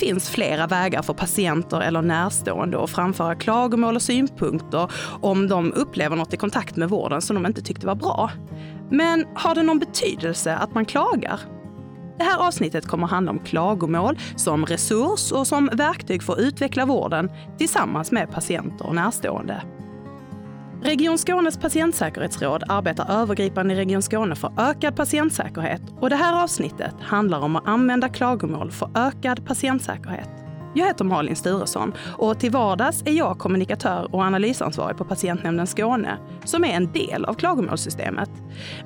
finns flera vägar för patienter eller närstående att framföra klagomål och synpunkter om de upplever något i kontakt med vården som de inte tyckte var bra. Men har det någon betydelse att man klagar? Det här avsnittet kommer att handla om klagomål som resurs och som verktyg för att utveckla vården tillsammans med patienter och närstående. Region Skånes patientsäkerhetsråd arbetar övergripande i Region Skåne för ökad patientsäkerhet och det här avsnittet handlar om att använda klagomål för ökad patientsäkerhet. Jag heter Malin Sturesson och till vardags är jag kommunikatör och analysansvarig på Patientnämnden Skåne som är en del av klagomålssystemet.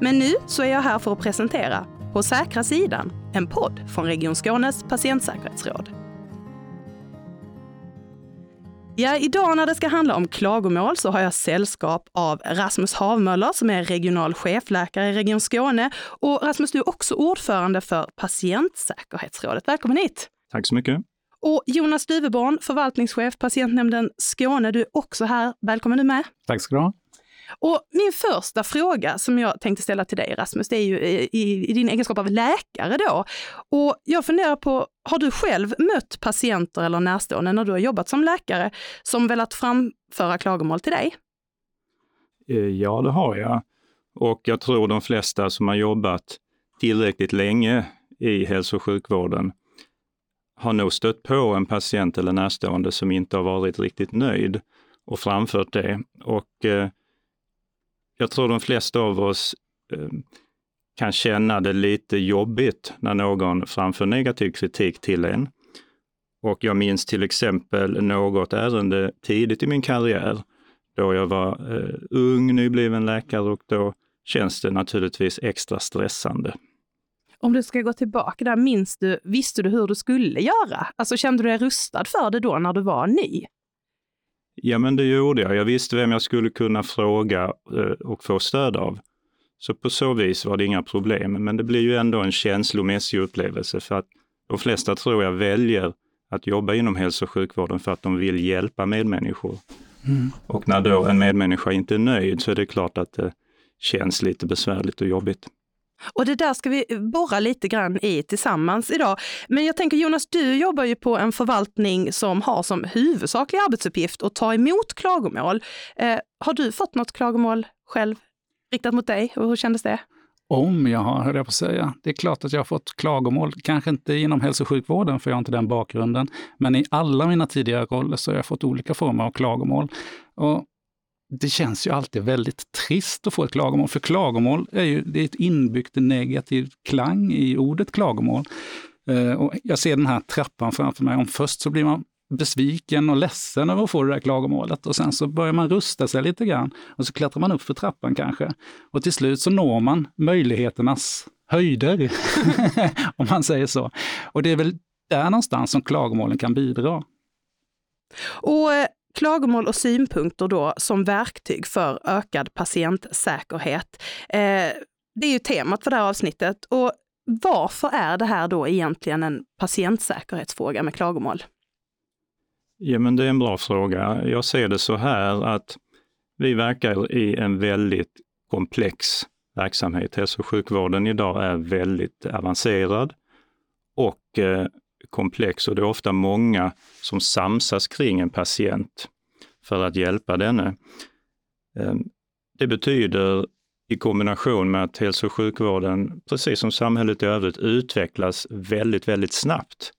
Men nu så är jag här för att presentera På säkra sidan, en podd från Region Skånes patientsäkerhetsråd. Ja, idag när det ska handla om klagomål så har jag sällskap av Rasmus Havmöller som är regional chefläkare i Region Skåne. Och Rasmus, du är också ordförande för Patientsäkerhetsrådet. Välkommen hit! Tack så mycket! Och Jonas Duveborn, förvaltningschef Patientnämnden Skåne, du är också här. Välkommen du med! Tack ska du ha! Och min första fråga som jag tänkte ställa till dig Rasmus, det är ju i, i din egenskap av läkare då. Och jag funderar på, har du själv mött patienter eller närstående när du har jobbat som läkare som velat framföra klagomål till dig? Eh, ja, det har jag. Och jag tror de flesta som har jobbat tillräckligt länge i hälso och sjukvården har nog stött på en patient eller närstående som inte har varit riktigt nöjd och framfört det. Och eh, jag tror de flesta av oss eh, kan känna det lite jobbigt när någon framför negativ kritik till en. Och jag minns till exempel något ärende tidigt i min karriär då jag var eh, ung, nybliven läkare och då känns det naturligtvis extra stressande. Om du ska gå tillbaka där, minns du, visste du hur du skulle göra? Alltså kände du dig rustad för det då när du var ny? Ja, men det gjorde jag. Jag visste vem jag skulle kunna fråga eh, och få stöd av. Så på så vis var det inga problem. Men det blir ju ändå en känslomässig upplevelse för att de flesta tror jag väljer att jobba inom hälso och sjukvården för att de vill hjälpa medmänniskor. Mm. Och när då en medmänniska inte är nöjd så är det klart att det känns lite besvärligt och jobbigt. Och det där ska vi borra lite grann i tillsammans idag. Men jag tänker Jonas, du jobbar ju på en förvaltning som har som huvudsaklig arbetsuppgift att ta emot klagomål. Eh, har du fått något klagomål själv riktat mot dig och hur kändes det? Om jag har, höll jag på att säga. Det är klart att jag har fått klagomål, kanske inte inom hälso och sjukvården, för jag har inte den bakgrunden, men i alla mina tidigare roller så har jag fått olika former av klagomål. Och det känns ju alltid väldigt trist att få ett klagomål, för klagomål är ju det är ett inbyggt negativ klang i ordet klagomål. Eh, och jag ser den här trappan framför mig. Om först så blir man besviken och ledsen över att få det där klagomålet och sen så börjar man rusta sig lite grann och så klättrar man upp för trappan kanske. Och till slut så når man möjligheternas höjder, om man säger så. Och det är väl där någonstans som klagomålen kan bidra. Och eh, klagomål och synpunkter då som verktyg för ökad patientsäkerhet. Eh, det är ju temat för det här avsnittet. Och varför är det här då egentligen en patientsäkerhetsfråga med klagomål? Ja, men det är en bra fråga. Jag ser det så här att vi verkar i en väldigt komplex verksamhet. Hälso och sjukvården idag är väldigt avancerad och eh, komplex och det är ofta många som samsas kring en patient för att hjälpa denne. Ehm, det betyder i kombination med att hälso och sjukvården, precis som samhället i övrigt, utvecklas väldigt, väldigt snabbt.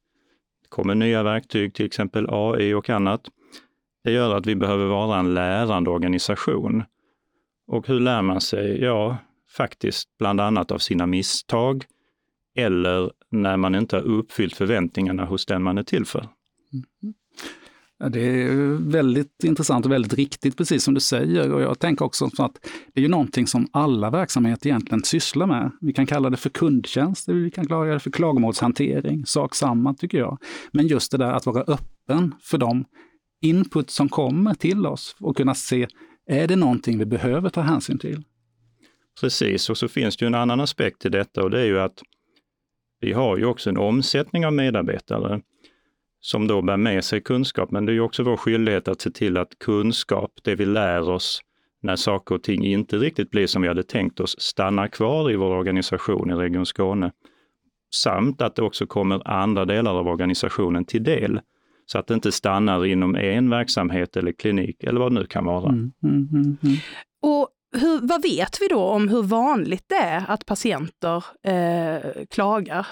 Det kommer nya verktyg, till exempel AI och annat. Det gör att vi behöver vara en lärande organisation. Och hur lär man sig? Ja, faktiskt bland annat av sina misstag eller när man inte har uppfyllt förväntningarna hos den man är till för. Mm. Det är väldigt intressant och väldigt riktigt, precis som du säger. Och jag tänker också att det är ju någonting som alla verksamheter egentligen sysslar med. Vi kan kalla det för kundtjänst, vi kan kalla det för klagomålshantering. Sak samma tycker jag. Men just det där att vara öppen för de input som kommer till oss och kunna se, är det någonting vi behöver ta hänsyn till? Precis, och så finns det ju en annan aspekt i detta och det är ju att vi har ju också en omsättning av medarbetare som då bär med sig kunskap, men det är ju också vår skyldighet att se till att kunskap, det vi lär oss när saker och ting inte riktigt blir som vi hade tänkt oss, stannar kvar i vår organisation i Region Skåne. samt att det också kommer andra delar av organisationen till del. Så att det inte stannar inom en verksamhet eller klinik eller vad det nu kan vara. Mm, mm, mm, mm hur, vad vet vi då om hur vanligt det är att patienter eh, klagar?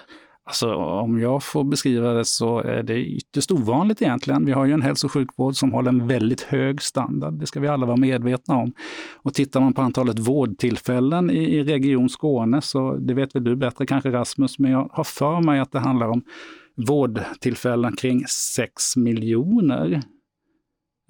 Alltså, om jag får beskriva det så är det ytterst ovanligt egentligen. Vi har ju en hälso och sjukvård som håller en väldigt hög standard. Det ska vi alla vara medvetna om. Och tittar man på antalet vårdtillfällen i, i Region Skåne, så det vet väl du bättre kanske Rasmus, men jag har för mig att det handlar om vårdtillfällen kring 6 miljoner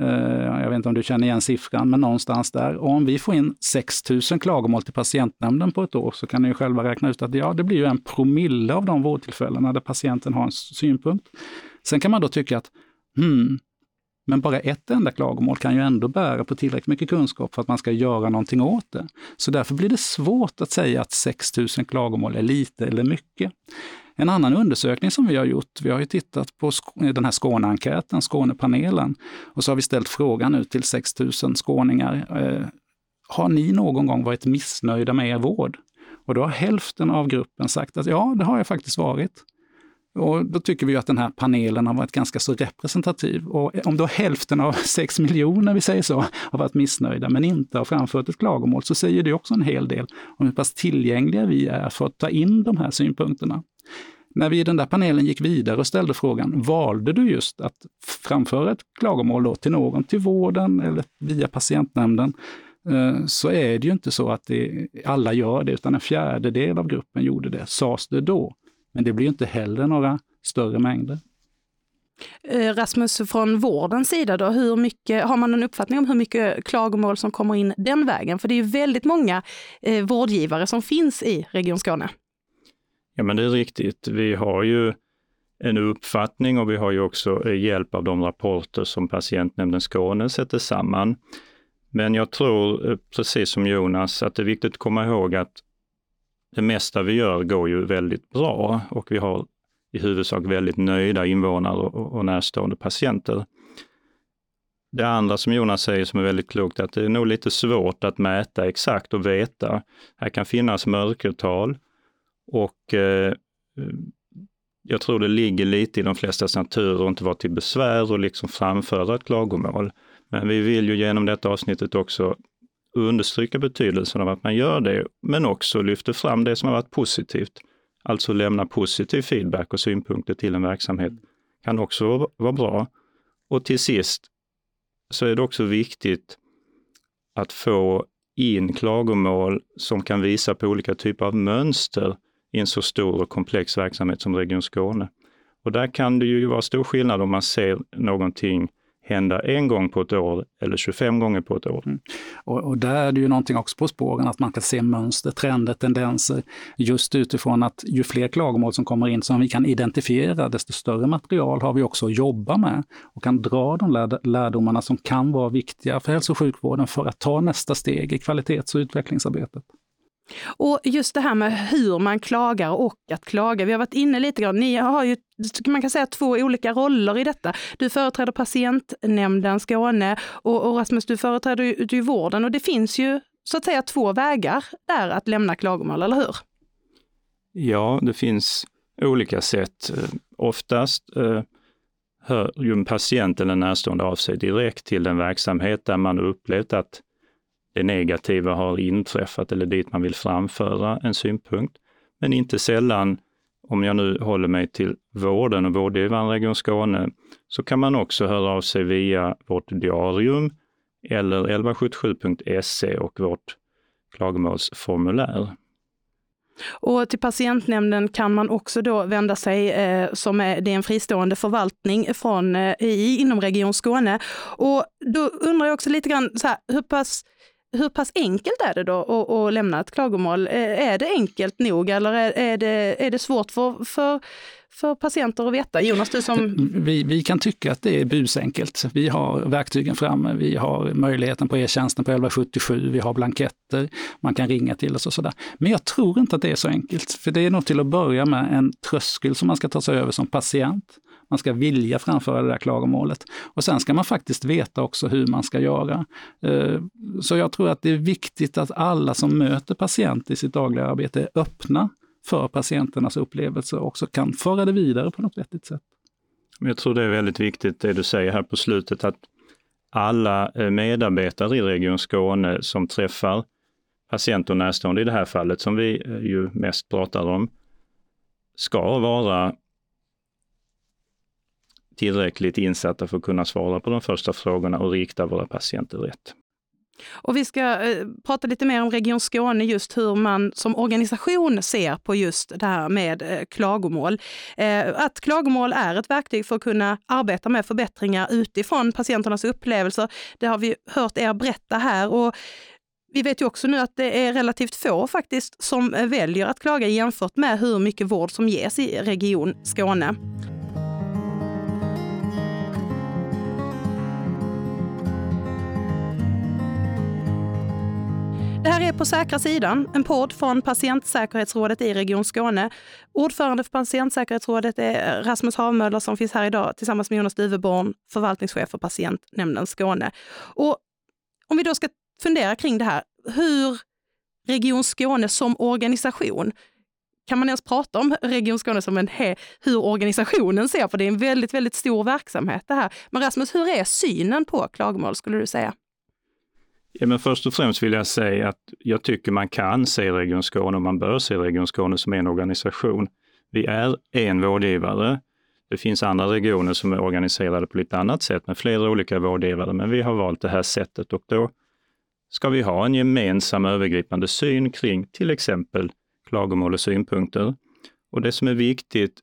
Eh, jag vet inte om du känner igen siffran, men någonstans där. Och om vi får in 6 000 klagomål till patientnämnden på ett år så kan ni själva räkna ut att ja, det blir ju en promille av de vårdtillfällena där patienten har en synpunkt. Sen kan man då tycka att hmm, men bara ett enda klagomål kan ju ändå bära på tillräckligt mycket kunskap för att man ska göra någonting åt det. Så därför blir det svårt att säga att 6 000 klagomål är lite eller mycket. En annan undersökning som vi har gjort, vi har ju tittat på den här Skåneenkäten, Skånepanelen, och så har vi ställt frågan nu till 6 000 skåningar. Eh, har ni någon gång varit missnöjda med er vård? Och då har hälften av gruppen sagt att ja, det har jag faktiskt varit. Och då tycker vi att den här panelen har varit ganska så representativ. Och om då hälften av 6 miljoner, vi säger så, har varit missnöjda men inte har framfört ett klagomål, så säger det också en hel del om hur pass tillgängliga vi är för att ta in de här synpunkterna. När vi i den där panelen gick vidare och ställde frågan, valde du just att framföra ett klagomål då till någon, till vården eller via patientnämnden, eh, så är det ju inte så att det, alla gör det, utan en fjärdedel av gruppen gjorde det, sades det då. Men det blir inte heller några större mängder. Eh, Rasmus, från vårdens sida, då, hur mycket, har man en uppfattning om hur mycket klagomål som kommer in den vägen? För det är ju väldigt många eh, vårdgivare som finns i Region Skåne. Ja, men det är riktigt. Vi har ju en uppfattning och vi har ju också eh, hjälp av de rapporter som Patientnämnden Skåne sätter samman. Men jag tror, precis som Jonas, att det är viktigt att komma ihåg att det mesta vi gör går ju väldigt bra och vi har i huvudsak väldigt nöjda invånare och närstående patienter. Det andra som Jonas säger som är väldigt klokt, är att det är nog lite svårt att mäta exakt och veta. Här kan finnas mörkertal och eh, jag tror det ligger lite i de flestas natur att inte vara till besvär och liksom framföra ett klagomål. Men vi vill ju genom detta avsnittet också understryka betydelsen av att man gör det, men också lyfter fram det som har varit positivt. Alltså lämna positiv feedback och synpunkter till en verksamhet kan också vara bra. Och till sist så är det också viktigt att få in klagomål som kan visa på olika typer av mönster i en så stor och komplex verksamhet som Region Skåne. Och där kan det ju vara stor skillnad om man ser någonting hända en gång på ett år eller 25 gånger på ett år. Mm. Och, och, där är det ju någonting också på spåren, att man kan se mönster, trender, tendenser, just utifrån att ju fler klagomål som kommer in som vi kan identifiera, desto större material har vi också att jobba med och kan dra de lärdomarna som kan vara viktiga för hälso och sjukvården för att ta nästa steg i kvalitets och utvecklingsarbetet. Och just det här med hur man klagar och att klaga. Vi har varit inne lite grann, ni har ju man kan säga två olika roller i detta. Du företräder patientnämnden Skåne och, och Rasmus, du företräder ju, du vården och det finns ju så att säga två vägar där att lämna klagomål, eller hur? Ja, det finns olika sätt. Eh, oftast eh, hör ju en patient eller närstående av sig direkt till den verksamhet där man upplevt att det negativa har inträffat eller dit man vill framföra en synpunkt. Men inte sällan, om jag nu håller mig till vården och vårdgivaren Region Skåne, så kan man också höra av sig via vårt diarium eller 1177.se och vårt klagomålsformulär. Och till patientnämnden kan man också då vända sig, eh, som är, det är en fristående förvaltning från, eh, i, inom Region Skåne. Och då undrar jag också lite grann, så här, hur pass hur pass enkelt är det då att, att lämna ett klagomål? Eh, är det enkelt nog eller är, är, det, är det svårt för, för, för patienter att veta? Jonas, du som... Eh, vi, vi kan tycka att det är busenkelt. Vi har verktygen framme, vi har möjligheten på e-tjänsten på 1177, vi har blanketter, man kan ringa till oss och sådär. Men jag tror inte att det är så enkelt, för det är nog till att börja med en tröskel som man ska ta sig över som patient. Man ska vilja framföra det där klagomålet. Och sen ska man faktiskt veta också hur man ska göra. Eh, så jag tror att det är viktigt att alla som möter patienter i sitt dagliga arbete är öppna för patienternas upplevelser och också kan föra det vidare på något vettigt sätt. Jag tror det är väldigt viktigt det du säger här på slutet, att alla eh, medarbetare i Region Skåne som träffar patienter och närstående i det här fallet, som vi eh, ju mest pratar om, ska vara tillräckligt insatta för att kunna svara på de första frågorna och rikta våra patienter rätt. Och vi ska eh, prata lite mer om Region Skåne, just hur man som organisation ser på just det här med eh, klagomål. Eh, att klagomål är ett verktyg för att kunna arbeta med förbättringar utifrån patienternas upplevelser. Det har vi hört er berätta här. Och vi vet ju också nu att det är relativt få faktiskt som väljer att klaga jämfört med hur mycket vård som ges i Region Skåne. Det här är På säkra sidan, en podd från Patientsäkerhetsrådet i Region Skåne. Ordförande för Patientsäkerhetsrådet är Rasmus Havmöller som finns här idag tillsammans med Jonas Duveborn, förvaltningschef för Patientnämnden Skåne. Och om vi då ska fundera kring det här, hur Region Skåne som organisation, kan man ens prata om Region Skåne som en he, hur organisationen ser på det? är en väldigt, väldigt stor verksamhet det här. Men Rasmus, hur är synen på klagomål skulle du säga? Ja, men först och främst vill jag säga att jag tycker man kan se Region Skåne och man bör se Region Skåne som en organisation. Vi är en vårdgivare. Det finns andra regioner som är organiserade på lite annat sätt med flera olika vårdgivare, men vi har valt det här sättet och då ska vi ha en gemensam övergripande syn kring till exempel klagomål och synpunkter. Och det som är viktigt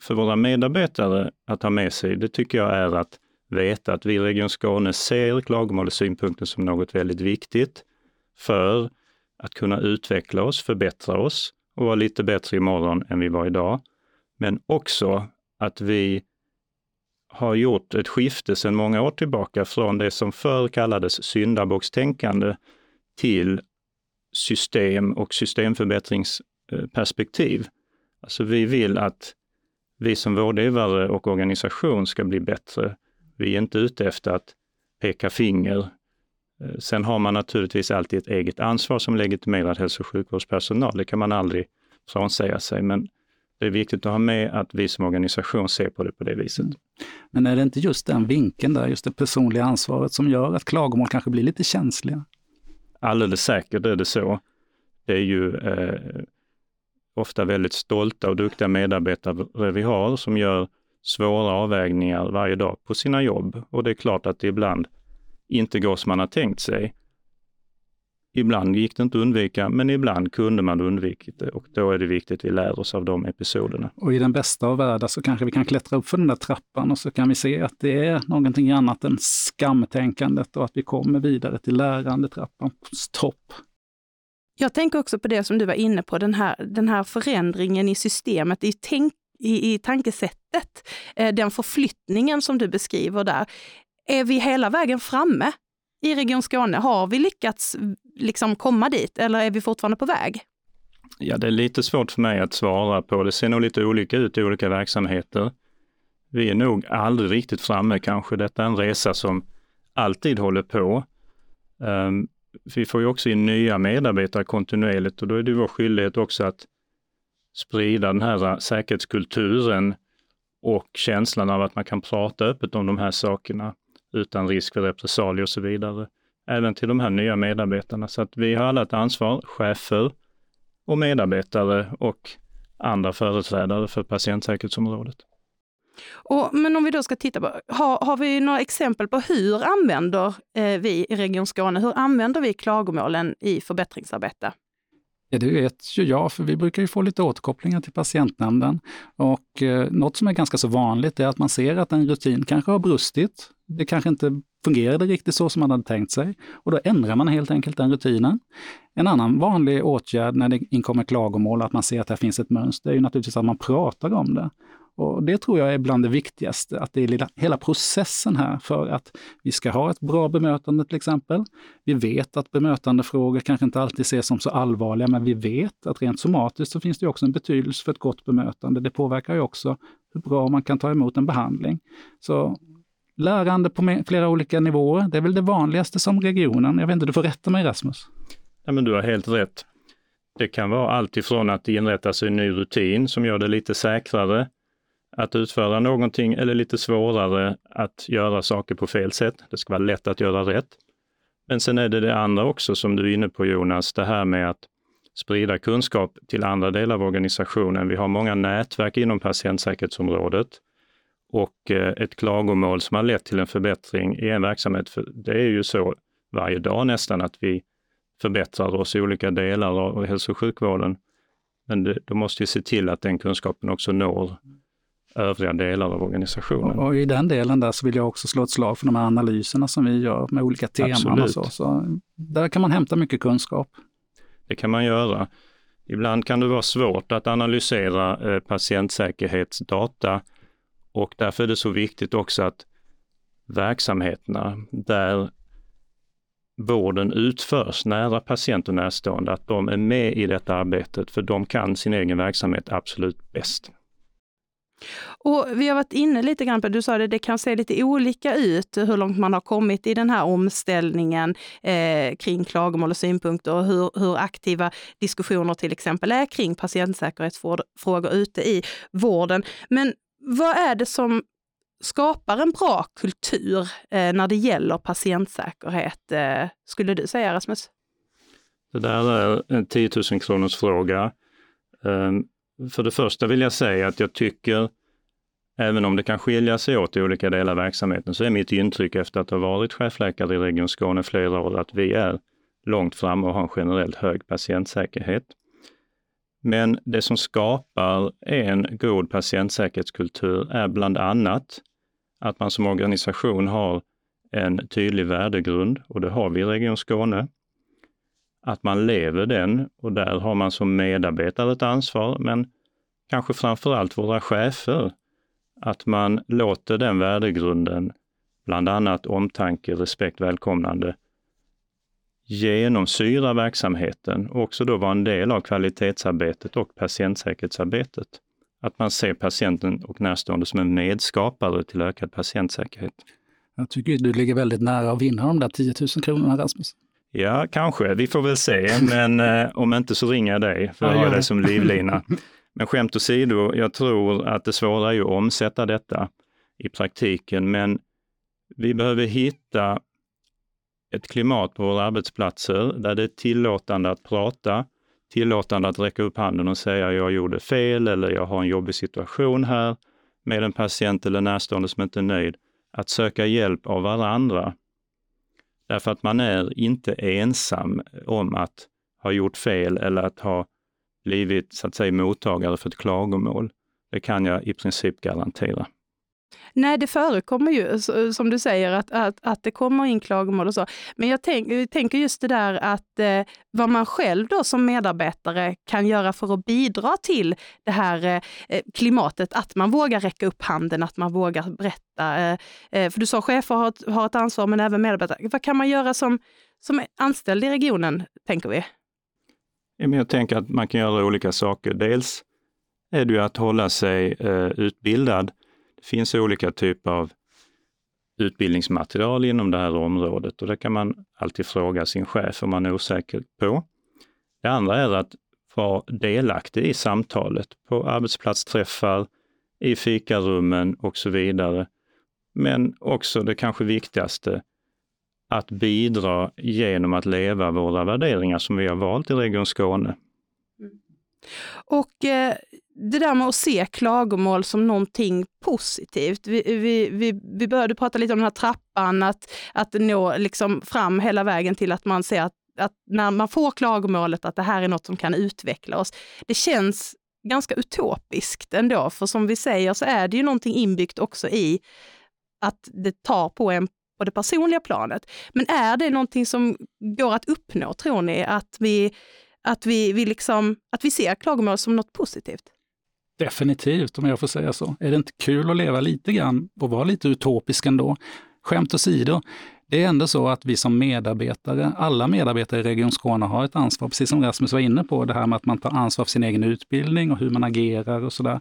för våra medarbetare att ha med sig, det tycker jag är att veta att vi i Region Skåne ser klagomål och synpunkter som något väldigt viktigt för att kunna utveckla oss, förbättra oss och vara lite bättre imorgon än vi var idag. Men också att vi har gjort ett skifte sedan många år tillbaka från det som förr kallades syndabockstänkande till system och systemförbättringsperspektiv. Alltså vi vill att vi som vårdgivare och organisation ska bli bättre vi är inte ute efter att peka finger. Eh, sen har man naturligtvis alltid ett eget ansvar som legitimerad hälso och sjukvårdspersonal. Det kan man aldrig frånsäga sig, men det är viktigt att ha med att vi som organisation ser på det på det viset. Mm. Men är det inte just den vinkeln där, just det personliga ansvaret som gör att klagomål kanske blir lite känsliga? Alldeles säkert är det så. Det är ju eh, ofta väldigt stolta och duktiga medarbetare vi har som gör svåra avvägningar varje dag på sina jobb och det är klart att det ibland inte går som man har tänkt sig. Ibland gick det inte att undvika, men ibland kunde man undvikit det och då är det viktigt att vi lär oss av de episoderna. Och i den bästa av världar så kanske vi kan klättra upp för den där trappan och så kan vi se att det är någonting annat än skamtänkandet och att vi kommer vidare till lärandetrappans topp. Jag tänker också på det som du var inne på, den här, den här förändringen i systemet, i tänk i, i tankesättet, eh, den förflyttningen som du beskriver där. Är vi hela vägen framme i Region Skåne? Har vi lyckats liksom komma dit eller är vi fortfarande på väg? Ja, det är lite svårt för mig att svara på. Det ser nog lite olika ut i olika verksamheter. Vi är nog aldrig riktigt framme kanske. Detta är en resa som alltid håller på. Um, vi får ju också in nya medarbetare kontinuerligt och då är det vår skyldighet också att sprida den här säkerhetskulturen och känslan av att man kan prata öppet om de här sakerna utan risk för repressalier och så vidare. Även till de här nya medarbetarna. Så att vi har alla ett ansvar, chefer och medarbetare och andra företrädare för patientsäkerhetsområdet. Och, men om vi då ska titta på, har, har vi några exempel på hur använder eh, vi i Region Skåne, hur använder vi klagomålen i förbättringsarbete? Ja, det vet ju jag, för vi brukar ju få lite återkopplingar till patientnämnden. Och eh, något som är ganska så vanligt är att man ser att en rutin kanske har brustit. Det kanske inte fungerade riktigt så som man hade tänkt sig och då ändrar man helt enkelt den rutinen. En annan vanlig åtgärd när det inkommer klagomål, att man ser att det finns ett mönster, är ju naturligtvis att man pratar om det. Och Det tror jag är bland det viktigaste, att det är hela processen här för att vi ska ha ett bra bemötande till exempel. Vi vet att bemötandefrågor kanske inte alltid ses som så allvarliga, men vi vet att rent somatiskt så finns det också en betydelse för ett gott bemötande. Det påverkar ju också hur bra man kan ta emot en behandling. Så lärande på flera olika nivåer, det är väl det vanligaste som regionen. Jag vet inte, du får rätta mig Rasmus. Ja, men du har helt rätt. Det kan vara allt ifrån att det inrättas en ny rutin som gör det lite säkrare att utföra någonting eller lite svårare att göra saker på fel sätt. Det ska vara lätt att göra rätt. Men sen är det det andra också som du är inne på Jonas, det här med att sprida kunskap till andra delar av organisationen. Vi har många nätverk inom patientsäkerhetsområdet och eh, ett klagomål som har lett till en förbättring i en verksamhet. För det är ju så varje dag nästan att vi förbättrar oss i olika delar av hälso och sjukvården. Men det, då måste vi se till att den kunskapen också når övriga delar av organisationen. Och, och, i den delen där så vill jag också slå ett slag för de här analyserna som vi gör med olika teman Absolut. och så. så. Där kan man hämta mycket kunskap. Det kan man göra. Ibland kan det vara svårt att analysera eh, patientsäkerhetsdata och därför är det så viktigt också att verksamheterna där vården utförs nära patient och närstående, att de är med i detta arbetet, för de kan sin egen verksamhet absolut bäst. Och vi har varit inne lite grann på, du sa det, det kan se lite olika ut hur långt man har kommit i den här omställningen eh, kring klagomål och synpunkter och hur, hur aktiva diskussioner till exempel är kring patientsäkerhetsfrågor ute i vården. Men vad är det som skapar en bra kultur eh, när det gäller patientsäkerhet, eh, skulle du säga Rasmus? Det där är en 10 000 kronors fråga. Um, för det första vill jag säga att jag tycker, även om det kan skilja sig åt i olika delar av verksamheten, så är mitt intryck efter att ha varit chefläkare i Region Skåne flera år att vi är långt fram och har en generellt hög patientsäkerhet. Men det som skapar en god patientsäkerhetskultur är bland annat att man som organisation har en tydlig värdegrund och det har vi i Region Skåne. Att man lever den och där har man som medarbetare ett ansvar, men kanske framför allt våra chefer, att man låter den värdegrunden, bland annat omtanke, respekt, välkomnande, genomsyra verksamheten och också då vara en del av kvalitetsarbetet och patientsäkerhetsarbetet. Att man ser patienten och närstående som en medskapare till ökad patientsäkerhet. Jag tycker du ligger väldigt nära att vinna de där 10 000 kronorna, Rasmus. Ja, kanske. Vi får väl se. Men eh, om inte så ringer jag dig, för jag har det som livlina. Men skämt åsido, jag tror att det svåra är ju att omsätta detta i praktiken. Men vi behöver hitta ett klimat på våra arbetsplatser där det är tillåtande att prata, tillåtande att räcka upp handen och säga jag gjorde fel eller jag har en jobbig situation här med en patient eller närstående som inte är nöjd. Att söka hjälp av varandra Därför att man är inte ensam om att ha gjort fel eller att ha blivit så att säga mottagare för ett klagomål. Det kan jag i princip garantera. Nej, det förekommer ju, som du säger, att, att, att det kommer in klagomål och så. Men jag, tänk, jag tänker just det där att eh, vad man själv då som medarbetare kan göra för att bidra till det här eh, klimatet, att man vågar räcka upp handen, att man vågar berätta. Eh, eh för du sa chefer har ett, har ett ansvar, men även medarbetare. Vad kan man göra som, som anställd i regionen, tänker vi? Jag tänker att man kan göra olika saker. Dels är det ju att hålla sig eh, utbildad finns olika typer av utbildningsmaterial inom det här området och det kan man alltid fråga sin chef om man är osäker på. Det andra är att vara delaktig i samtalet på arbetsplatsträffar, i fikarummen och så vidare. Men också det kanske viktigaste, att bidra genom att leva våra värderingar som vi har valt i Region Skåne. Mm. Och eh, det där med att se klagomål som någonting positivt. Vi, vi, vi, vi började prata lite om den här trappan, att, att nå liksom fram hela vägen till att man ser att, att när man får klagomålet att det här är något som kan utveckla oss. Det känns ganska utopiskt ändå, för som vi säger så är det ju någonting inbyggt också i att det tar på en på det personliga planet. Men är det någonting som går att uppnå, tror ni? Att vi, att vi, vi, liksom, att vi ser klagomål som något positivt? Definitivt, om jag får säga så. Är det inte kul att leva lite grann och vara lite utopisk ändå? Skämt åsido, det är ändå så att vi som medarbetare, alla medarbetare i Region Skåne har ett ansvar, precis som Rasmus var inne på, det här med att man tar ansvar för sin egen utbildning och hur man agerar och sådär.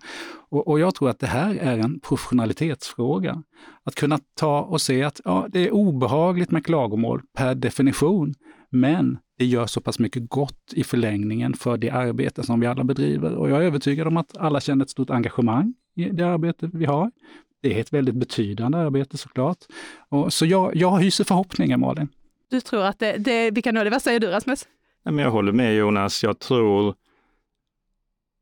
Och, och jag tror att det här är en professionalitetsfråga. Att kunna ta och se att ja, det är obehagligt med klagomål per definition, men det gör så pass mycket gott i förlängningen för det arbete som vi alla bedriver. Och jag är övertygad om att alla känner ett stort engagemang i det arbete vi har. Det är ett väldigt betydande arbete såklart. Och, så jag, jag hyser förhoppningar, Malin. Du tror att det, det, vi kan nå det. Vad säger du Rasmus? jag håller med Jonas. Jag tror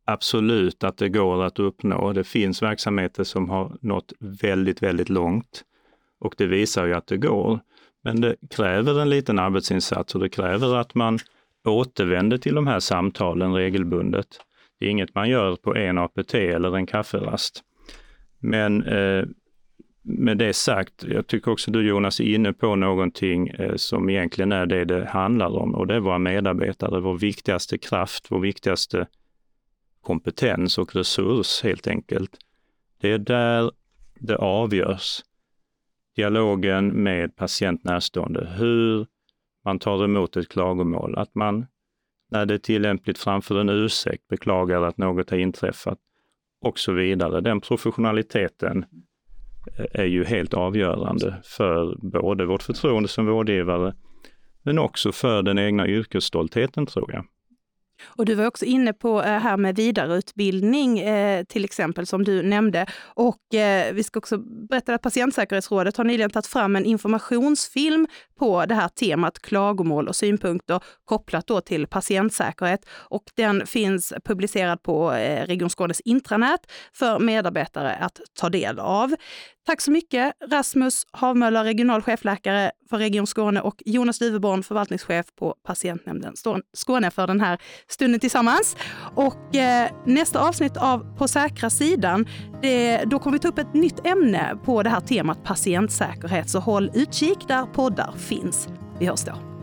absolut att det går att uppnå. Det finns verksamheter som har nått väldigt, väldigt långt och det visar ju att det går. Men det kräver en liten arbetsinsats och det kräver att man återvänder till de här samtalen regelbundet. Det är inget man gör på en APT eller en kafferast. Men eh, med det sagt, jag tycker också du Jonas är inne på någonting eh, som egentligen är det det handlar om och det är våra medarbetare, vår viktigaste kraft, vår viktigaste kompetens och resurs helt enkelt. Det är där det avgörs. Dialogen med patient närstående, hur man tar emot ett klagomål, att man när det är tillämpligt framför en ursäkt beklagar att något har inträffat och så vidare. Den professionaliteten eh, är ju helt avgörande för både vårt förtroende som vårdgivare, men också för den egna yrkesstoltheten tror jag. Och du var också inne på eh, här med vidareutbildning, eh, till exempel, som du nämnde. Och eh, vi ska också berätta att Patientsäkerhetsrådet har nyligen tagit fram en informationsfilm på det här temat klagomål och synpunkter kopplat då till patientsäkerhet. Och den finns publicerad på Region Skånes intranät för medarbetare att ta del av. Tack så mycket Rasmus Havmöller, regional chefläkare för Region Skåne och Jonas Duveborn, förvaltningschef på Patientnämnden Skåne för den här stunden tillsammans. Och eh, nästa avsnitt av På säkra sidan, det, då kommer vi ta upp ett nytt ämne på det här temat patientsäkerhet. Så håll utkik där poddar finns. Vi hörs då.